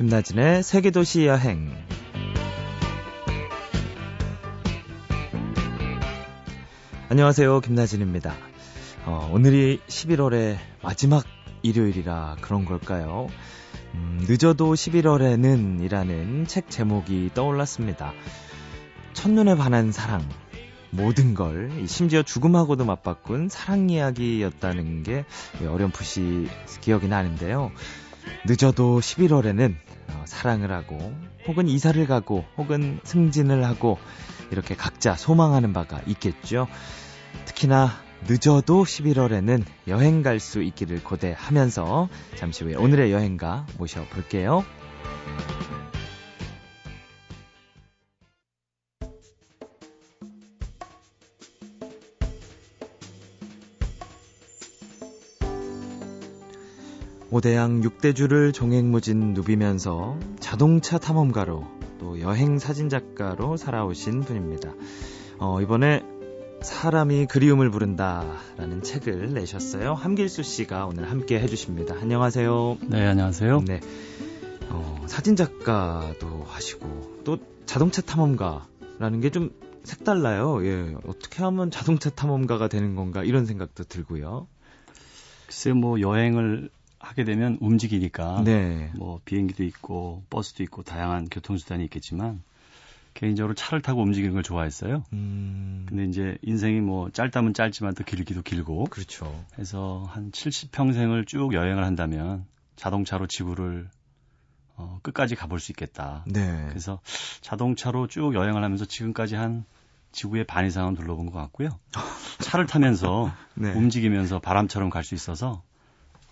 김나진의 세계도시 여행. 안녕하세요. 김나진입니다. 어, 오늘이 11월의 마지막 일요일이라 그런 걸까요? 음, 늦어도 11월에는 이라는 책 제목이 떠올랐습니다. 첫눈에 반한 사랑. 모든 걸, 심지어 죽음하고도 맞바꾼 사랑 이야기였다는 게 어렴풋이 기억이 나는데요. 늦어도 11월에는 어, 사랑을 하고, 혹은 이사를 가고, 혹은 승진을 하고, 이렇게 각자 소망하는 바가 있겠죠. 특히나 늦어도 11월에는 여행 갈 수 있기를 고대하면서 잠시 후에 오늘의 여행가 모셔볼게요. 오대양 6대주를 종횡무진 누비면서 자동차 탐험가로 또 여행 사진작가로 살아오신 분입니다. 어, 이번에 사람이 그리움을 부른다라는 책을 내셨어요. 함길수 씨가 오늘 함께 해주십니다. 안녕하세요. 네, 안녕하세요. 네. 어, 사진작가도 하시고 또 자동차 탐험가라는 게 좀 색달라요. 예. 어떻게 하면 자동차 탐험가가 되는 건가 이런 생각도 들고요. 글쎄 뭐 여행을 하게 되면 움직이니까 네. 뭐 비행기도 있고 버스도 있고 다양한 교통수단이 있겠지만 개인적으로 차를 타고 움직이는 걸 좋아했어요. 음. 근데 이제 인생이 뭐 짧다면 짧지만 또 길기도 길고. 그렇죠. 해서 한 70평생을 쭉 여행을 한다면 자동차로 지구를 어, 끝까지 가볼 수 있겠다. 네. 그래서 자동차로 쭉 여행을 하면서 지금까지 한 지구의 반 이상은 둘러본 것 같고요. 차를 타면서 네. 움직이면서 바람처럼 갈 수 있어서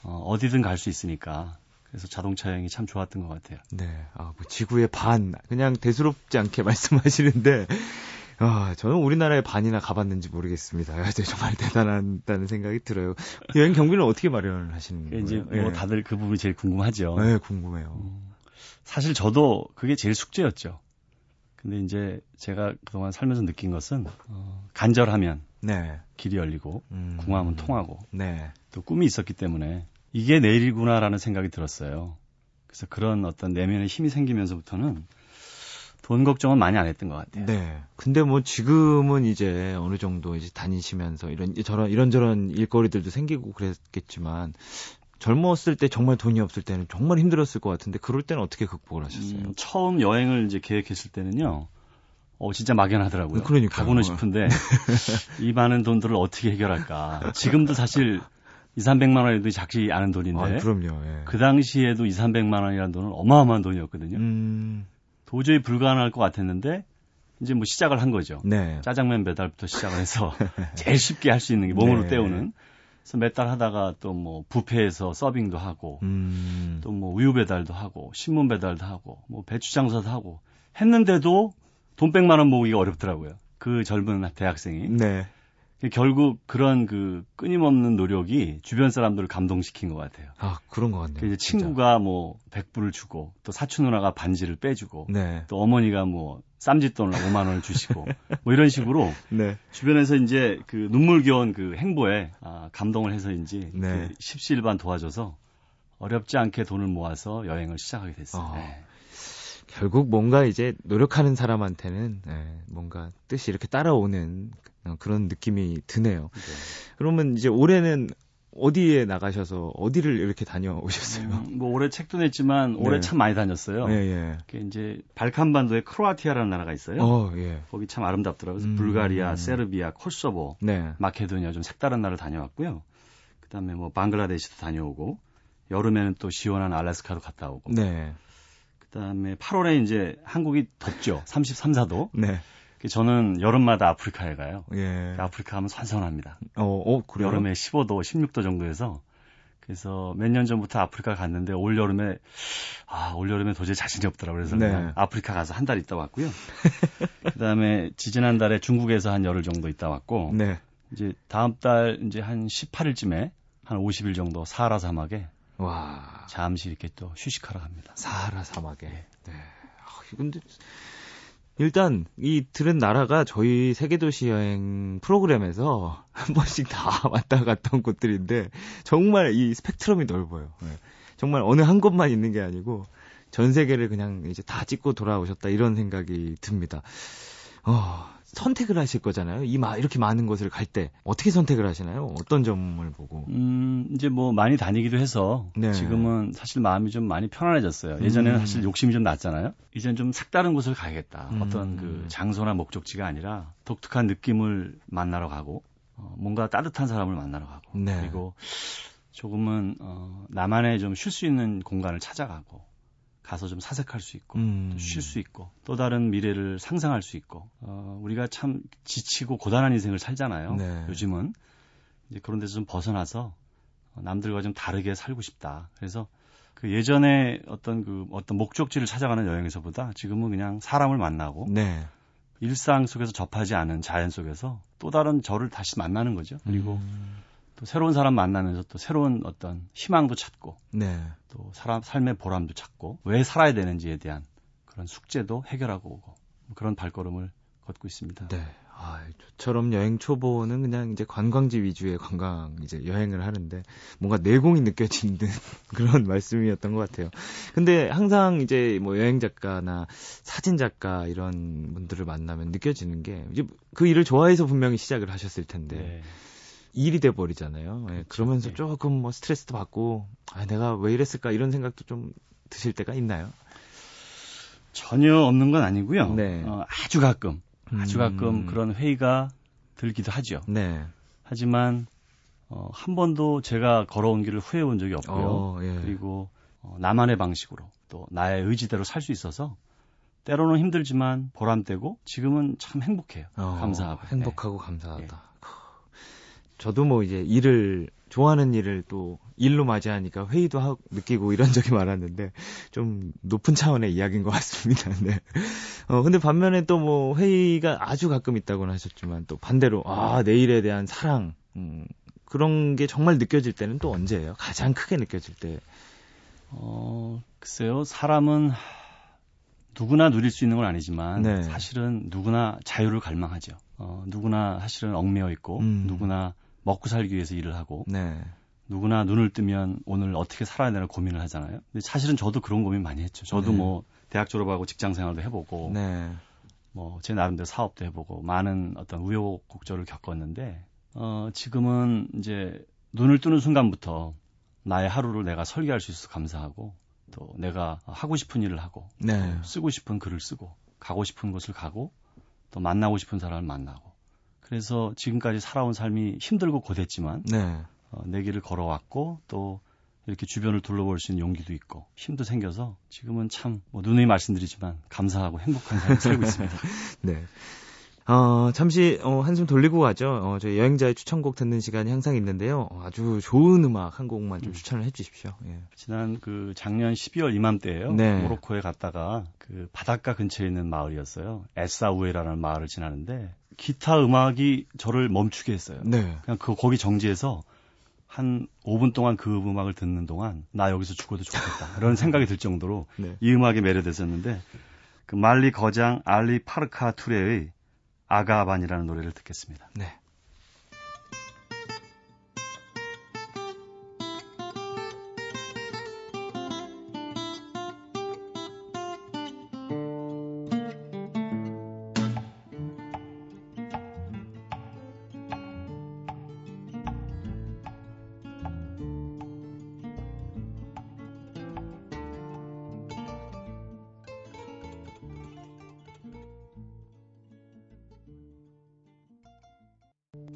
어, 어디든 갈 수 있으니까 그래서 자동차 여행이 참 좋았던 것 같아요. 네, 아, 뭐 지구의 반 그냥 대수롭지 않게 말씀하시는데 아, 저는 우리나라의 반이나 가봤는지 모르겠습니다. 아, 정말 대단하다는 생각이 들어요. 여행 경비는 어떻게 마련을 하시는 거예요? 이제 뭐 네. 다들 그 부분이 제일 궁금하죠. 네, 궁금해요. 음, 사실 저도 그게 제일 숙제였죠. 근데 이제 제가 그동안 살면서 느낀 것은 어, 간절하면 네. 길이 열리고 음. 궁하면 통하고 네. 또 꿈이 있었기 때문에 이게 내일이구나라는 생각이 들었어요. 그래서 그런 어떤 내면의 힘이 생기면서부터는 돈 걱정은 많이 안 했던 것 같아요. 네. 근데 뭐 지금은 이제 어느 정도 이제 다니시면서 이런 저런 이런저런 일거리들도 생기고 그랬겠지만 젊었을 때 정말 돈이 없을 때는 정말 힘들었을 것 같은데 그럴 때는 어떻게 극복을 하셨어요? 음, 처음 여행을 이제 계획했을 때는요. 어, 진짜 막연하더라고요. 그러니까 가고는 싶은데 이 많은 돈들을 어떻게 해결할까? 지금도 사실 2, 300만 원에도 작지 않은 돈인데. 아, 그럼요. 예. 그 당시에도 2, 300만 원이라는 돈은 어마어마한 돈이었거든요. 음... 도저히 불가능할 것 같았는데 이제 뭐 시작을 한 거죠. 네. 짜장면 배달부터 시작을 해서 제일 쉽게 할 수 있는 게 몸으로 네. 때우는. 그래서 몇 달 하다가 또 뭐 부페에서 서빙도 하고 음... 또뭐 우유 배달도 하고 신문 배달도 하고 뭐 배추 장사도 하고 했는데도 돈 100만 원 모으기가 어렵더라고요. 그 젊은 대학생이. 네. 결국 그런 그 끊임없는 노력이 주변 사람들을 감동시킨 것 같아요. 아, 그런 것 같네요. 이제 친구가 뭐 100불을 주고 또 사촌 누나가 반지를 빼주고 네. 또 어머니가 뭐 쌈짓돈을 5만 원을 주시고 뭐 이런 식으로 네. 주변에서 이제 그 눈물겨운 그 행보에 아, 감동을 해서인지 네. 그 십시일반 도와줘서 어렵지 않게 돈을 모아서 여행을 시작하게 됐어요. 어. 네. 결국 뭔가 이제 노력하는 사람한테는 네, 뭔가 뜻이 이렇게 따라오는 그런 느낌이 드네요. 네. 그러면 이제 올해는 어디에 나가셔서 어디를 이렇게 다녀오셨어요? 음, 뭐 올해 책도 냈지만 올해 네. 참 많이 다녔어요. 예, 예. 이제 발칸반도에 크로아티아라는 나라가 있어요. 어, 예. 거기 참 아름답더라고요. 그래서 음, 불가리아, 세르비아, 코소보, 네. 마케도니아 좀 색다른 나라를 다녀왔고요. 그다음에 뭐 방글라데시도 다녀오고 여름에는 또 시원한 알래스카로 갔다 오고. 네. 그다음에 8월에 이제 한국이 덥죠. 33, 4도. 네. 저는 여름마다 아프리카에 가요. 예. 아프리카 하면 선선합니다. 어, 어, 그래요? 여름에 15도, 16도 정도에서 그래서 몇 년 전부터 아프리카 갔는데 올 여름에 아, 올 여름에 도저히 자신이 없더라고요. 그래서 네. 아프리카 가서 한 달 있다 왔고요. 그다음에 지지난 달에 중국에서 한 열흘 정도 있다 왔고 네. 이제 다음 달 이제 한 18일쯤에 한 50일 정도 사하라 사막에 와. 잠시 이렇게 또 휴식하러 갑니다. 사하라 사막에. 네. 네. 아, 근데 일단 이 들은 나라가 저희 세계도시 여행 프로그램에서 한 번씩 다 왔다 갔던 곳들인데 정말 이 스펙트럼이 넓어요. 네. 정말 어느 한 곳만 있는 게 아니고 전 세계를 그냥 이제 다 찍고 돌아오셨다 이런 생각이 듭니다. 어, 선택을 하실 거잖아요. 이 마, 이렇게 많은 곳을 갈 때 어떻게 선택을 하시나요? 어떤 점을 보고? 음, 이제 뭐 많이 다니기도 해서 네. 지금은 사실 마음이 좀 많이 편안해졌어요. 예전에는 음. 사실 욕심이 좀 났잖아요. 이제는 좀 색다른 곳을 가야겠다. 음. 어떤 그 장소나 목적지가 아니라 독특한 느낌을 만나러 가고 어, 뭔가 따뜻한 사람을 만나러 가고 네. 그리고 조금은 어, 나만의 좀 쉴 수 있는 공간을 찾아가고 가서 좀 사색할 수 있고 음. 쉴수 있고 또 다른 미래를 상상할 수 있고 어, 우리가 참 지치고 고단한 인생을 살잖아요. 네. 요즘은 이제 그런 데서 좀 벗어나서 남들과 좀 다르게 살고 싶다. 그래서 그 예전에 어떤 그 어떤 목적지를 찾아가는 여행에서보다 지금은 그냥 사람을 만나고 네. 일상 속에서 접하지 않은 자연 속에서 또 다른 저를 다시 만나는 거죠. 그리고 음. 또 새로운 사람 만나면서 또 새로운 어떤 희망도 찾고 네. 또 사람 삶의 보람도 찾고 왜 살아야 되는지에 대한 그런 숙제도 해결하고 오고 그런 발걸음을 걷고 있습니다. 네. 아, 저처럼 여행 초보는 그냥 이제 관광지 위주의 관광 이제 여행을 하는데 뭔가 내공이 느껴지는 그런 말씀이었던 것 같아요. 근데 항상 이제 뭐 여행 작가나 사진 작가 이런 분들을 만나면 느껴지는 게 이제 그 일을 좋아해서 분명히 시작을 하셨을 텐데 네. 일이 돼 버리잖아요. 예, 그러면서 네. 조금 뭐 스트레스도 받고 아, 내가 왜 이랬을까 이런 생각도 좀 드실 때가 있나요? 전혀 없는 건 아니고요. 네. 어, 아주 가끔 아주 가끔 음. 그런 회의가 들기도 하죠. 네. 하지만 어, 한 번도 제가 걸어온 길을 후회해 본 적이 없고요. 어, 예. 그리고 어, 나만의 방식으로 또 나의 의지대로 살 수 있어서 때로는 힘들지만 보람되고 지금은 참 행복해요. 어, 감사하고. 행복하고 네. 감사하다. 예. 저도 뭐 이제 일을 좋아하는 일을 또 일로 맞이하니까 회의도 하고 느끼고 이런 적이 많았는데 좀 높은 차원의 이야기인 것 같습니다. 네. 어 근데 반면에 또 뭐 회의가 아주 가끔 있다고는 하셨지만 또 반대로 아 내일에 대한 사랑 음, 그런 게 정말 느껴질 때는 또 언제예요? 가장 크게 느껴질 때. 어 글쎄요 사람은 누구나 누릴 수 있는 건 아니지만 네. 사실은 누구나 자유를 갈망하죠. 어 누구나 사실은 얽매여 있고 음. 누구나 먹고 살기 위해서 일을 하고 네. 누구나 눈을 뜨면 오늘 어떻게 살아야 되나 고민을 하잖아요. 근데 사실은 저도 그런 고민 많이 했죠. 저도 네. 뭐 대학 졸업하고 직장 생활도 해보고 네. 뭐제 나름대로 사업도 해보고 많은 어떤 우여곡절을 겪었는데 어 지금은 이제 눈을 뜨는 순간부터 나의 하루를 내가 설계할 수 있어서 감사하고 또 내가 하고 싶은 일을 하고 네. 쓰고 싶은 글을 쓰고 가고 싶은 곳을 가고 또 만나고 싶은 사람을 만나고 그래서 지금까지 살아온 삶이 힘들고 고됐지만 네. 어, 내 길을 걸어왔고 또 이렇게 주변을 둘러볼 수 있는 용기도 있고 힘도 생겨서 지금은 참 뭐 누누이 말씀드리지만 감사하고 행복한 삶을 살고 있습니다. 네. 어, 잠시 어, 한숨 돌리고 가죠. 어, 저희 여행자의 추천곡 듣는 시간이 항상 있는데요. 어, 아주 좋은 음악 한 곡만 좀 음. 추천을 해주십시오. 예. 지난 그 작년 12월 이맘때예요. 네. 모로코에 갔다가 그 바닷가 근처에 있는 마을이었어요. 에사우에라는 마을을 지나는데 기타 음악이 저를 멈추게 했어요. 네. 그냥 그 거기 정지해서 한 5분 동안 그 음악을 듣는 동안 나 여기서 죽어도 좋겠다. 이런 생각이 들 정도로 네. 이 음악에 매료됐었는데 그 말리 거장 알리 파르카 투레의 아가반이라는 노래를 듣겠습니다. 네.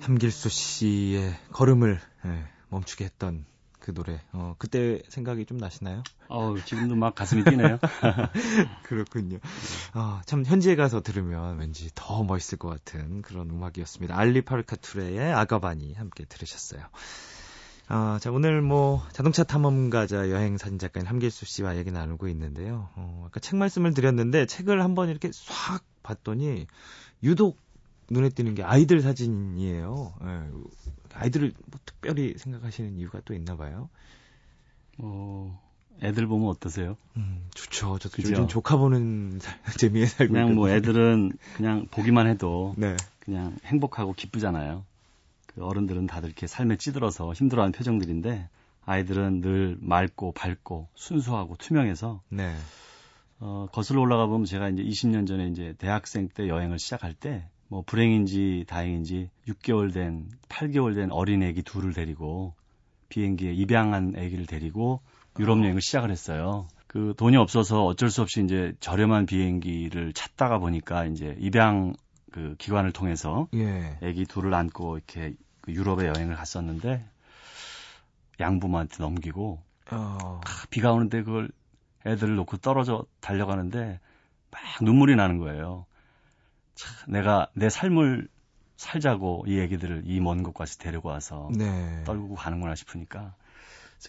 함길수 씨의 걸음을 예, 멈추게 했던 그 노래. 어, 그때 생각이 좀 나시나요? 어, 지금도 막 가슴이 뛰네요. 그렇군요. 어, 참 현지에 가서 들으면 왠지 더 멋있을 것 같은 그런 음악이었습니다. 알리 파르카투레의 아가바니 함께 들으셨어요. 어, 자, 오늘 뭐 자동차 탐험가자 여행 사진 작가인 함길수 씨와 얘기 나누고 있는데요. 어, 아까 책 말씀을 드렸는데 책을 한번 이렇게 싹 봤더니 유독 눈에 띄는 게 아이들 사진이에요. 예. 아이들을 뭐 특별히 생각하시는 이유가 또 있나 봐요. 어, 애들 보면 어떠세요? 음, 좋죠. 저도 그죠? 요즘 조카 보는 재미에 살고 그냥 뭐 있거든요. 뭐 애들은 그냥 보기만 해도 네. 그냥 행복하고 기쁘잖아요. 그 어른들은 다들 이렇게 삶에 찌들어서 힘들어하는 표정들인데 아이들은 늘 맑고 밝고 순수하고 투명해서 네. 어, 거슬러 올라가 보면 제가 이제 20년 전에 이제 대학생 때 여행을 시작할 때 뭐 불행인지 다행인지 6개월 된 8개월 된 어린 애기 둘을 데리고 비행기에 입양한 아기를 데리고 유럽 여행을 시작을 했어요. 그 돈이 없어서 어쩔 수 없이 이제 저렴한 비행기를 찾다가 보니까 이제 입양 그 기관을 통해서 예. 아기 둘을 안고 이렇게 그 유럽에 여행을 갔었는데 양부모한테 넘기고 어. 아, 비가 오는데 그걸 애들을 놓고 떨어져 달려가는데 막 눈물이 나는 거예요. 참, 내가 내 삶을 살자고 이 애기들을 이 먼 곳까지 데리고 와서 네. 떨고 가는구나 싶으니까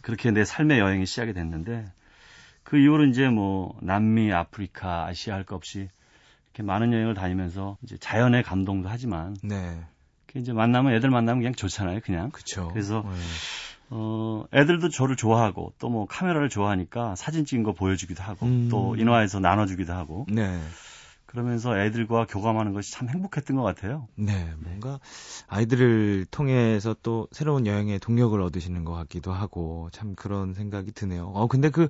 그렇게 내 삶의 여행이 시작이 됐는데 그 이후로 이제 뭐 남미, 아프리카, 아시아 할 것 없이 이렇게 많은 여행을 다니면서 이제 자연의 감동도 하지만 네. 이제 만나면 애들 만나면 그냥 좋잖아요, 그냥. 그쵸. 그래서 네. 어 애들도 저를 좋아하고 또 뭐 카메라를 좋아하니까 사진 찍은 거 보여주기도 하고 음. 또 인화해서 나눠주기도 하고. 네. 그러면서 애들과 교감하는 것이 참 행복했던 것 같아요. 네, 뭔가 아이들을 통해서 또 새로운 여행의 동력을 얻으시는 것 같기도 하고 참 그런 생각이 드네요. 어, 근데 그,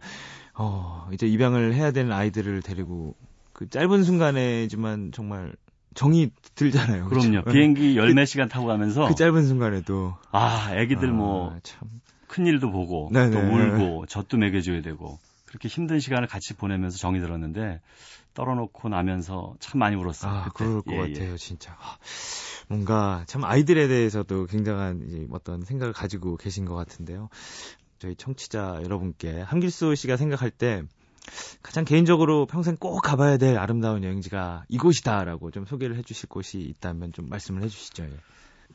어, 이제 입양을 해야 되는 아이들을 데리고 그 짧은 순간에지만 정말 정이 들잖아요. 그럼요. 그렇죠? 비행기 열몇 시간 타고 가면서 그 짧은 순간에도 아, 애기들 뭐 아, 뭐 참 큰일도 보고 네네. 또 울고 젖도 먹여줘야 되고 그렇게 힘든 시간을 같이 보내면서 정이 들었는데 떨어놓고 나면서 참 많이 울었어요. 아, 그때. 그럴 것 예, 예. 같아요, 예. 진짜. 아, 뭔가 참 아이들에 대해서도 굉장한 이제 어떤 생각을 가지고 계신 것 같은데요. 저희 청취자 여러분께 한길수 씨가 생각할 때 가장 개인적으로 평생 꼭 가봐야 될 아름다운 여행지가 이곳이다라고 좀 소개를 해주실 곳이 있다면 좀 말씀을 해주시죠. 예.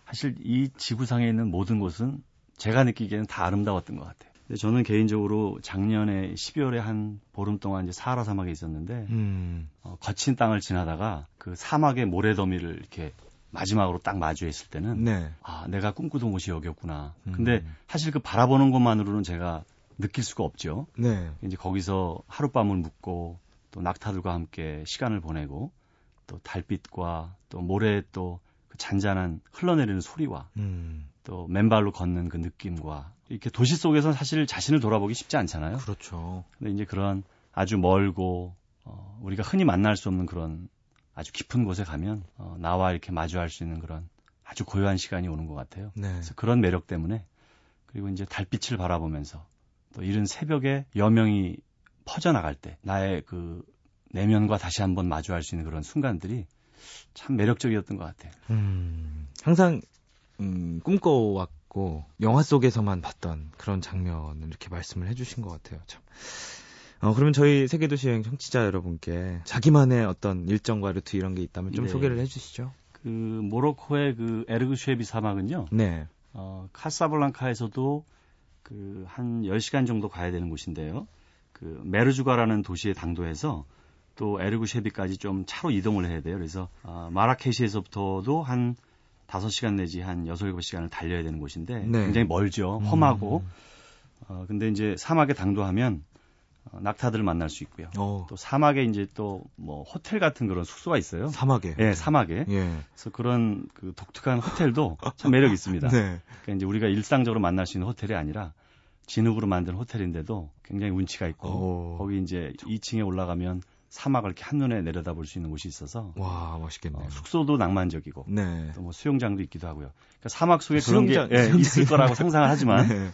사실 이 지구상에 있는 모든 곳은 제가 느끼기에는 다 아름다웠던 것 같아요. 저는 개인적으로 작년에 12월에 한 보름 동안 이제 사하라 사막에 있었는데 음. 어, 거친 땅을 지나다가 그 사막의 모래더미를 이렇게 마지막으로 딱 마주했을 때는 네. 아 내가 꿈꾸던 곳이 여기였구나. 음. 근데 사실 그 바라보는 것만으로는 제가 느낄 수가 없죠. 네. 이제 거기서 하룻밤을 묵고 또 낙타들과 함께 시간을 보내고 또 달빛과 또 모래의 또그 잔잔한 흘러내리는 소리와 음. 또 맨발로 걷는 그 느낌과 이렇게 도시 속에서 사실 자신을 돌아보기 쉽지 않잖아요. 그렇죠. 근데 이제 그런 아주 멀고 어, 우리가 흔히 만날 수 없는 그런 아주 깊은 곳에 가면 어, 나와 이렇게 마주할 수 있는 그런 아주 고요한 시간이 오는 것 같아요. 네. 그래서 그런 매력 때문에 그리고 이제 달빛을 바라보면서 또 이른 새벽에 여명이 퍼져나갈 때 나의 그 내면과 다시 한번 마주할 수 있는 그런 순간들이 참 매력적이었던 것 같아요. 음, 항상 음, 꿈꿔왔 고 영화 속에서만 봤던 그런 장면을 이렇게 말씀을 해주신 것 같아요. 참. 어, 그러면 저희 세계도시 여행 청취자 여러분께 자기만의 어떤 일정과 루트 이런 게 있다면 좀 네. 소개를 해주시죠. 그 모로코의 그 에르그 쉐비 사막은요. 네. 어, 카사블랑카에서도 그 한 10시간 정도 가야 되는 곳인데요. 그 메르주가라는 도시의 당도에서 또 에르그 쉐비까지 좀 차로 이동을 해야 돼요. 그래서 어, 마라케시에서부터도 한 5시간 내지 한 6, 7시간을 달려야 되는 곳인데 네. 굉장히 멀죠. 험하고. 음. 어, 근데 이제 사막에 당도하면 어, 낙타들을 만날 수 있고요. 오. 어. 또 사막에 이제 또 뭐 호텔 같은 그런 숙소가 있어요. 사막에. 예, 사막에. 예. 그래서 그런 그 독특한 호텔도 참 매력 있습니다. 네. 그러니까 이제 우리가 일상적으로 만날 수 있는 호텔이 아니라 진흙으로 만든 호텔인데도 굉장히 운치가 있고 오. 거기 이제 2층에 올라가면 사막을 이렇게 한눈에 내려다볼 수 있는 곳이 있어서 와 멋있겠네요. 어, 숙소도 낭만적이고 네. 또뭐 수영장도 있기도 하고요. 그러니까 사막 속에 수영장, 그런 게 예, 있을 거라고 상상을 하지만 네.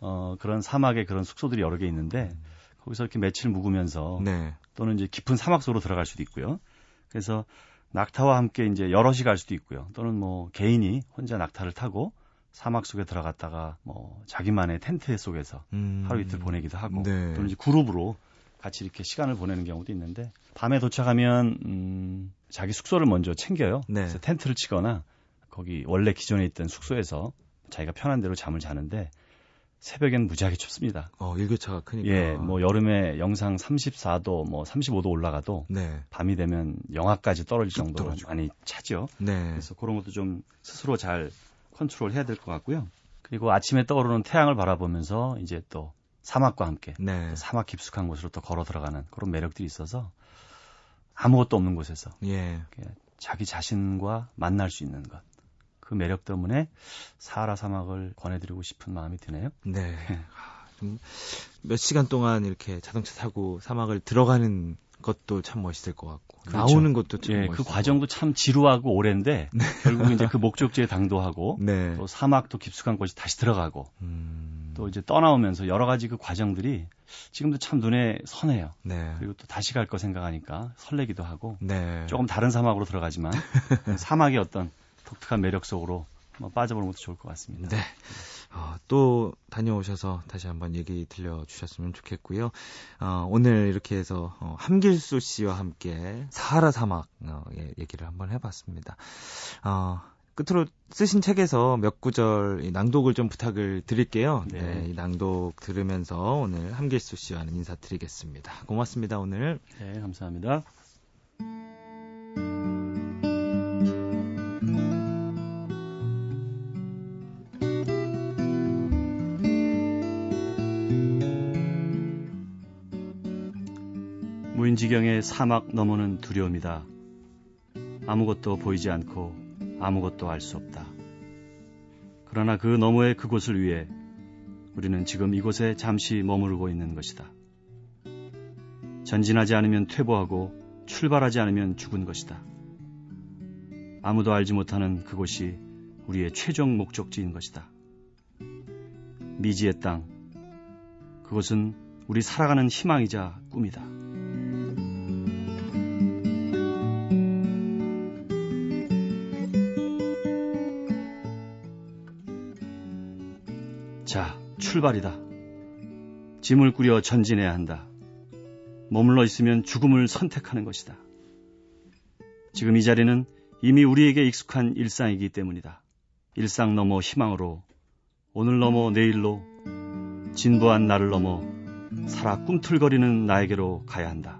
어, 그런 사막에 그런 숙소들이 여러 개 있는데 거기서 이렇게 며칠 묵으면서 네. 또는 이제 깊은 사막 속으로 들어갈 수도 있고요. 그래서 낙타와 함께 이제 여럿이 갈 수도 있고요. 또는 뭐 개인이 혼자 낙타를 타고 사막 속에 들어갔다가 뭐 자기만의 텐트 속에서 음. 하루 이틀 보내기도 하고 네. 또는 이제 그룹으로 같이 이렇게 시간을 보내는 경우도 있는데 밤에 도착하면 음, 자기 숙소를 먼저 챙겨요. 네. 그래서 텐트를 치거나 거기 원래 기존에 있던 숙소에서 자기가 편한 대로 잠을 자는데 새벽엔 무지하게 춥습니다. 어, 일교차가 크니까. 예, 뭐 여름에 영상 34도, 뭐 35도 올라가도 네. 밤이 되면 영하까지 떨어질 정도로 많이 차죠. 네. 그래서 그런 것도 좀 스스로 잘 컨트롤 해야 될 것 같고요. 그리고 아침에 떠오르는 태양을 바라보면서 이제 또 사막과 함께 네. 사막 깊숙한 곳으로 또 걸어 들어가는 그런 매력들이 있어서 아무것도 없는 곳에서 예. 자기 자신과 만날 수 있는 것 그 매력 때문에 사하라 사막을 권해드리고 싶은 마음이 드네요. 네. 몇 시간 동안 이렇게 자동차 타고 사막을 들어가는 것도 참 멋있을 것 같고 그렇죠. 나오는 것도 참 예, 그 과정도 참 지루하고 오랜데 네. 결국 이제 그 목적지에 당도하고 네. 또 사막도 깊숙한 곳이 다시 들어가고 음... 또 이제 떠나오면서 여러 가지 그 과정들이 지금도 참 눈에 선해요. 네. 그리고 또 다시 갈 거 생각하니까 설레기도 하고 네. 조금 다른 사막으로 들어가지만 사막의 어떤 독특한 매력 속으로 한번 빠져보는 것도 좋을 것 같습니다. 네. 어, 또 다녀오셔서 다시 한번 얘기 들려주셨으면 좋겠고요. 어, 오늘 이렇게 해서 어, 함길수 씨와 함께 사하라 사막 어, 예, 얘기를 한번 해봤습니다. 어, 끝으로 쓰신 책에서 몇 구절 낭독을 좀 부탁을 드릴게요. 네. 네 낭독 들으면서 오늘 함길수 씨와는 인사드리겠습니다. 고맙습니다, 오늘. 네, 감사합니다. 무인지경의 사막 너머는 두려움이다. 아무것도 보이지 않고 아무것도 알 수 없다. 그러나 그 너머의 그곳을 위해 우리는 지금 이곳에 잠시 머무르고 있는 것이다. 전진하지 않으면 퇴보하고 출발하지 않으면 죽은 것이다. 아무도 알지 못하는 그곳이 우리의 최종 목적지인 것이다. 미지의 땅. 그곳은 우리 살아가는 희망이자 꿈이다. 자, 출발이다. 짐을 꾸려 전진해야 한다. 머물러 있으면 죽음을 선택하는 것이다. 지금 이 자리는 이미 우리에게 익숙한 일상이기 때문이다. 일상 넘어 희망으로, 오늘 넘어 내일로, 진부한 나를 넘어 살아 꿈틀거리는 나에게로 가야 한다.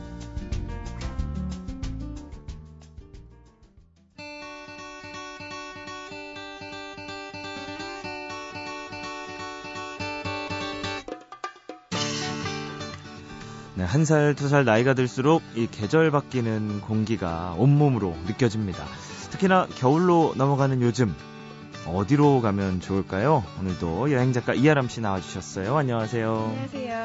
한 살, 두 살 나이가 들수록 이 계절 바뀌는 공기가 온몸으로 느껴집니다. 특히나 겨울로 넘어가는 요즘 어디로 가면 좋을까요? 오늘도 여행작가 이하람 씨 나와주셨어요. 안녕하세요. 안녕하세요.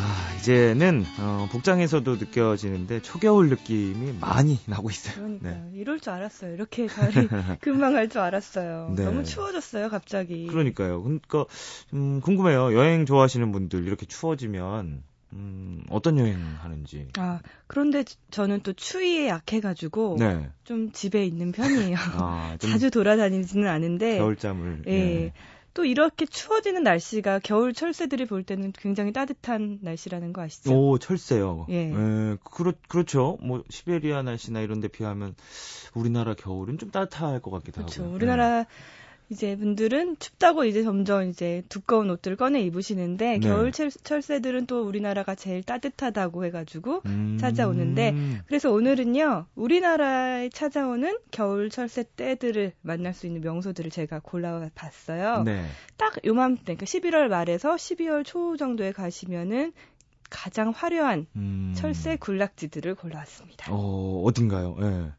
아, 이제는 어, 복장에서도 느껴지는데 초겨울 느낌이 많이 나고 있어요. 그러니까 네. 이럴 줄 알았어요. 이렇게 가을이 금방 갈 줄 알았어요. 네. 너무 추워졌어요, 갑자기. 그러니까요. 그러니까 음, 궁금해요. 여행 좋아하시는 분들 이렇게 추워지면 음, 어떤 여행 하는지. 아, 그런데 저는 또 추위에 약해가지고. 네. 좀 집에 있는 편이에요. 아, 자주 돌아다니지는 않은데. 겨울잠을. 예. 네. 또 이렇게 추워지는 날씨가 겨울 철새들이 볼 때는 굉장히 따뜻한 날씨라는 거 아시죠? 오, 철새요. 예. 예 그렇, 그렇죠. 뭐, 시베리아 날씨나 이런 데 비하면 우리나라 겨울은 좀 따뜻할 것 같기도 그렇죠. 하고. 우리나라 네. 이제 분들은 춥다고 이제 점점 이제 두꺼운 옷들을 꺼내 입으시는데 네. 겨울 철, 새들은 또 우리나라가 제일 따뜻하다고 해가지고 음... 찾아오는데 그래서 오늘은요 우리나라에 찾아오는 겨울 철새 떼들을 만날 수 있는 명소들을 제가 골라봤어요. 네. 딱 요맘때 그러니까 11월 말에서 12월 초 정도에 가시면은 가장 화려한 음. 철새 군락지들을 골라왔습니다. 어, 어딘가요? 예.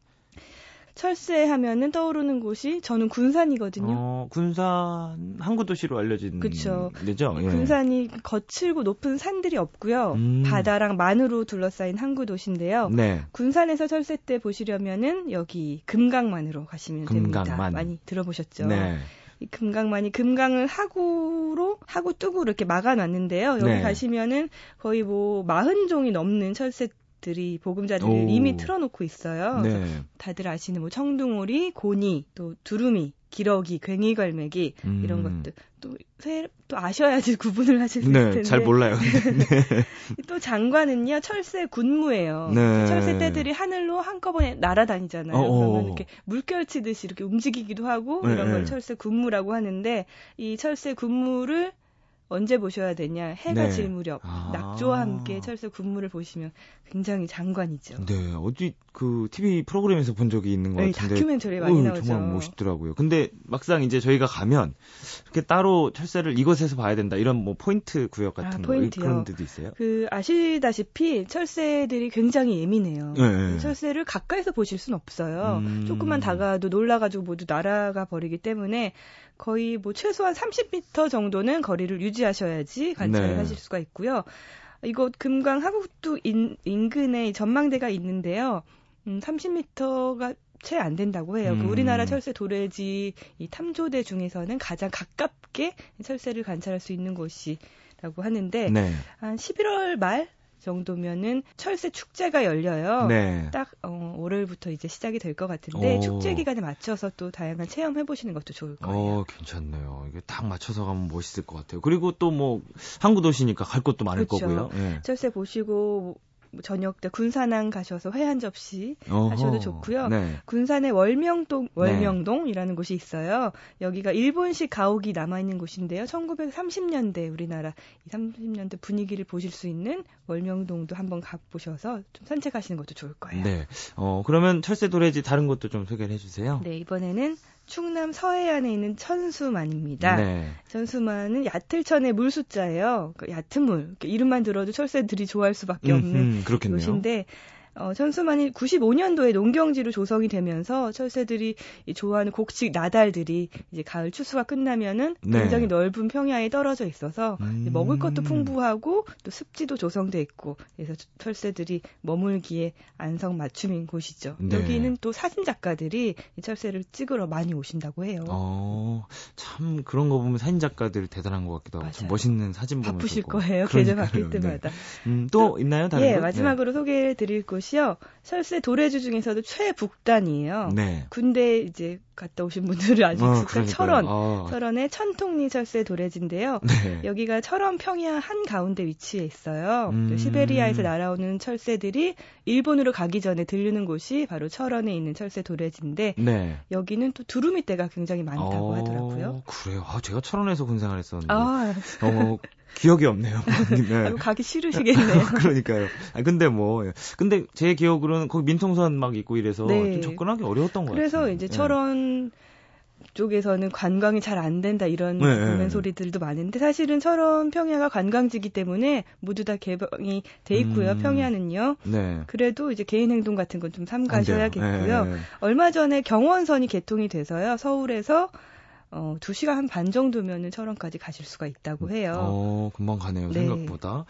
철새 하면은 떠오르는 곳이 저는 군산이거든요. 어, 군산 항구 도시로 알려진 그쵸. 데죠. 예. 군산이 거칠고 높은 산들이 없고요. 음. 바다랑 만으로 둘러싸인 항구 도시인데요. 네. 군산에서 철새 때 보시려면은 여기 금강만으로 가시면 금강만. 됩니다. 많이 들어보셨죠? 네. 이 금강만이 금강을 하구로 하구 뚜구로 이렇게 막아놨는데요. 여기 네. 가시면은 거의 뭐 마흔 종이 넘는 철새 들이 보금자리를 이미 틀어놓고 있어요. 네. 다들 아시는 뭐 청둥오리, 고니, 또 두루미, 기러기, 괭이갈매기 음. 이런 것들 또, 또 아셔야지 구분을 하실 네, 텐데. 잘 몰라요. 네. 또 장관은요 철새 군무예요. 네. 철새 떼들이 하늘로 한꺼번에 날아다니잖아요. 어어. 그러면 이렇게 물결 치듯이 이렇게 움직이기도 하고 네, 이런 걸 네. 철새 군무라고 하는데 이 철새 군무를 언제 보셔야 되냐 해가 네. 질 무렵 아. 낙조와 함께 철새 군무를 보시면 굉장히 장관이죠. 네 어디 그 TV 프로그램에서 본 적이 있는 것 네, 같은데 다큐멘터리 많이 어, 나오죠. 정말 멋있더라고요. 근데 막상 이제 저희가 가면 이렇게 따로 철새를 이것에서 봐야 된다 이런 뭐 포인트 구역 같은 아, 거 그런 데도 있어요. 그 아시다시피 철새들이 굉장히 예민해요. 네. 철새를 가까이서 보실 수는 없어요. 음. 조금만 다가도 놀라가지고 모두 날아가 버리기 때문에 거의 뭐 최소한 30m 정도는 거리를 유지하셔야지 관찰을 네. 하실 수가 있고요. 이곳 금강 하북도 인, 인근에 전망대가 있는데요. 음, 30m가 채 안 된다고 해요. 그 음. 그 우리나라 철새 도래지 이 탐조대 중에서는 가장 가깝게 철새를 관찰할 수 있는 곳이 라고 하는데 네. 한 11월 말 정도면은 철새 축제가 열려요. 네. 딱 어, 월요일부터 이제 시작이 될 것 같은데 오. 축제 기간에 맞춰서 또 다양한 체험해 보시는 것도 좋을 거예요. 어, 괜찮네요. 이게 딱 맞춰서 가면 멋있을 것 같아요. 그리고 또 뭐 항구 도시니까 갈 곳도 많을 그렇죠. 거고요. 예. 철새 보시고 뭐 저녁 때 군산항 가셔서 회 한 접시 어허, 하셔도 좋고요. 네. 군산의 월명동 월명동이라는 네. 곳이 있어요. 여기가 일본식 가옥이 남아 있는 곳인데요. 1930년대 우리나라 이 30년대 분위기를 보실 수 있는 월명동도 한번 가 보셔서 좀 산책하시는 것도 좋을 거예요. 네. 어 그러면 철새 도래지 다른 것도 좀 소개를 해 주세요. 네 이번에는 충남 서해안에 있는 천수만입니다. 네. 천수만은 얕을천의 물 숫자예요. 그 얕은 물. 이름만 들어도 철새들이 좋아할 수밖에 없는 음, 음, 곳인데 어, 천수만이 95년도에 농경지로 조성이 되면서 철새들이 좋아하는 곡식 나달들이 이제 가을 추수가 끝나면은 네. 굉장히 넓은 평야에 떨어져 있어서 음. 먹을 것도 풍부하고 또 습지도 조성돼 있고 그래서 철새들이 머물기에 안성 맞춤인 곳이죠. 네. 여기는 또 사진 작가들이 이 철새를 찍으러 많이 오신다고 해요. 어, 참 그런 거 보면 사진 작가들 대단한 것 같기도 하고 참 멋있는 사진 보면서 바쁘실 거예요. 계절 바뀔 때마다. 네. 음, 또, 또, 있나요? 다른 예, 거? 마지막으로 소개해 드릴 곳 곳이요. 철새 도래주 중에서도 최북단이에요. 네. 군대 이제 갔다 오신 분들은 아직 어, 북단 철원, 어. 철원의 천통리 철새 도래지인데요. 네. 여기가 철원 평야 한 가운데 위치해 있어요. 음. 시베리아에서 날아오는 철새들이 일본으로 가기 전에 들르는 곳이 바로 철원에 있는 철새 도래지인데 네. 여기는 또 두루미 떼가 굉장히 많다고 어, 하더라고요. 그래요. 아, 제가 철원에서 군생활 했었는데 아. 어, 기억이 없네요. 네. 가기 싫으시겠네요. 그러니까요. 아 근데 뭐 근데 제 기억으로는 거기 민통선 막 있고 이래서 네. 좀 접근하기 어려웠던 것 그래서 같아요. 그래서 이제 네. 철원 쪽에서는 관광이 잘 안 된다 이런 네, 네, 네. 소리들도 많은데 사실은 철원 평야가 관광지기 때문에 모두 다 개방이 돼 있고요. 음, 평야는요. 네. 그래도 이제 개인 행동 같은 건 좀 삼가셔야겠고요. 네, 얼마 전에 경원선이 개통이 돼서요. 서울에서 어, 2시간 한반 정도면은 철원까지 가실 수가 있다고 해요. 어, 금방 가네요, 네. 생각보다.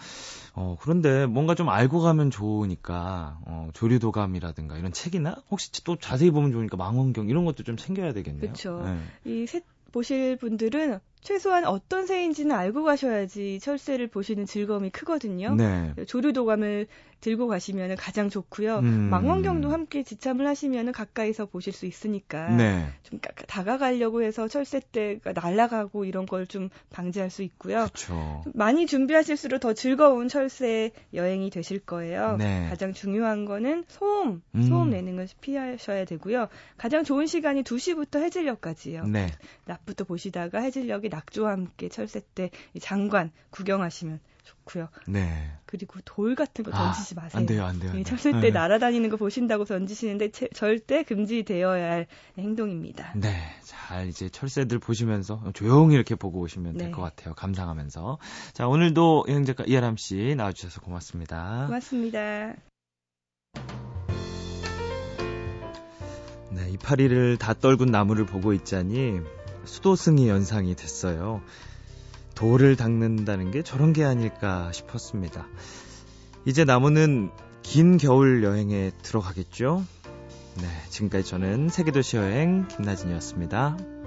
어, 그런데 뭔가 좀 알고 가면 좋으니까, 어, 조류도감이라든가 이런 책이나 혹시 또 자세히 보면 좋으니까 망원경 이런 것도 좀 챙겨야 되겠네요. 그렇죠. 네. 이셋 보실 분들은 최소한 어떤 새인지는 알고 가셔야지 철새를 보시는 즐거움이 크거든요. 네. 조류 도감을 들고 가시면 가장 좋고요. 음. 망원경도 함께 지참을 하시면 가까이서 보실 수 있으니까 네. 좀 다가가려고 해서 철새 때가 날아가고 이런 걸 좀 방지할 수 있고요. 그쵸. 많이 준비하실수록 더 즐거운 철새 여행이 되실 거예요. 네. 가장 중요한 거는 소음, 음. 소음 내는 것을 피하셔야 되고요. 가장 좋은 시간이 2시부터 해질녘까지요. 네. 낮부터 보시다가 해질녘 이 낙조와 함께 철새 때 장관 구경하시면 좋고요. 네. 그리고 돌 같은 거 아, 던지지 아, 마세요. 안 돼요, 안 돼요. 안 네, 철새 때 네. 날아다니는 거 보신다고 던지시는데 체, 절대 금지되어야 할 행동입니다. 네. 잘 이제 철새들 보시면서 조용히 이렇게 보고 오시면 네. 될것 같아요. 감상하면서. 자, 오늘도 여행 작가 이하람 씨 나와주셔서 고맙습니다. 고맙습니다. 네, 이파리를 다 떨군 나무를 보고 있자니 수도승이 연상이 됐어요. 돌을 닦는다는 게 저런 게 아닐까 싶었습니다. 이제 나무는 긴 겨울 여행에 들어가겠죠? 네, 지금까지 저는 세계도시 여행 김나진이었습니다.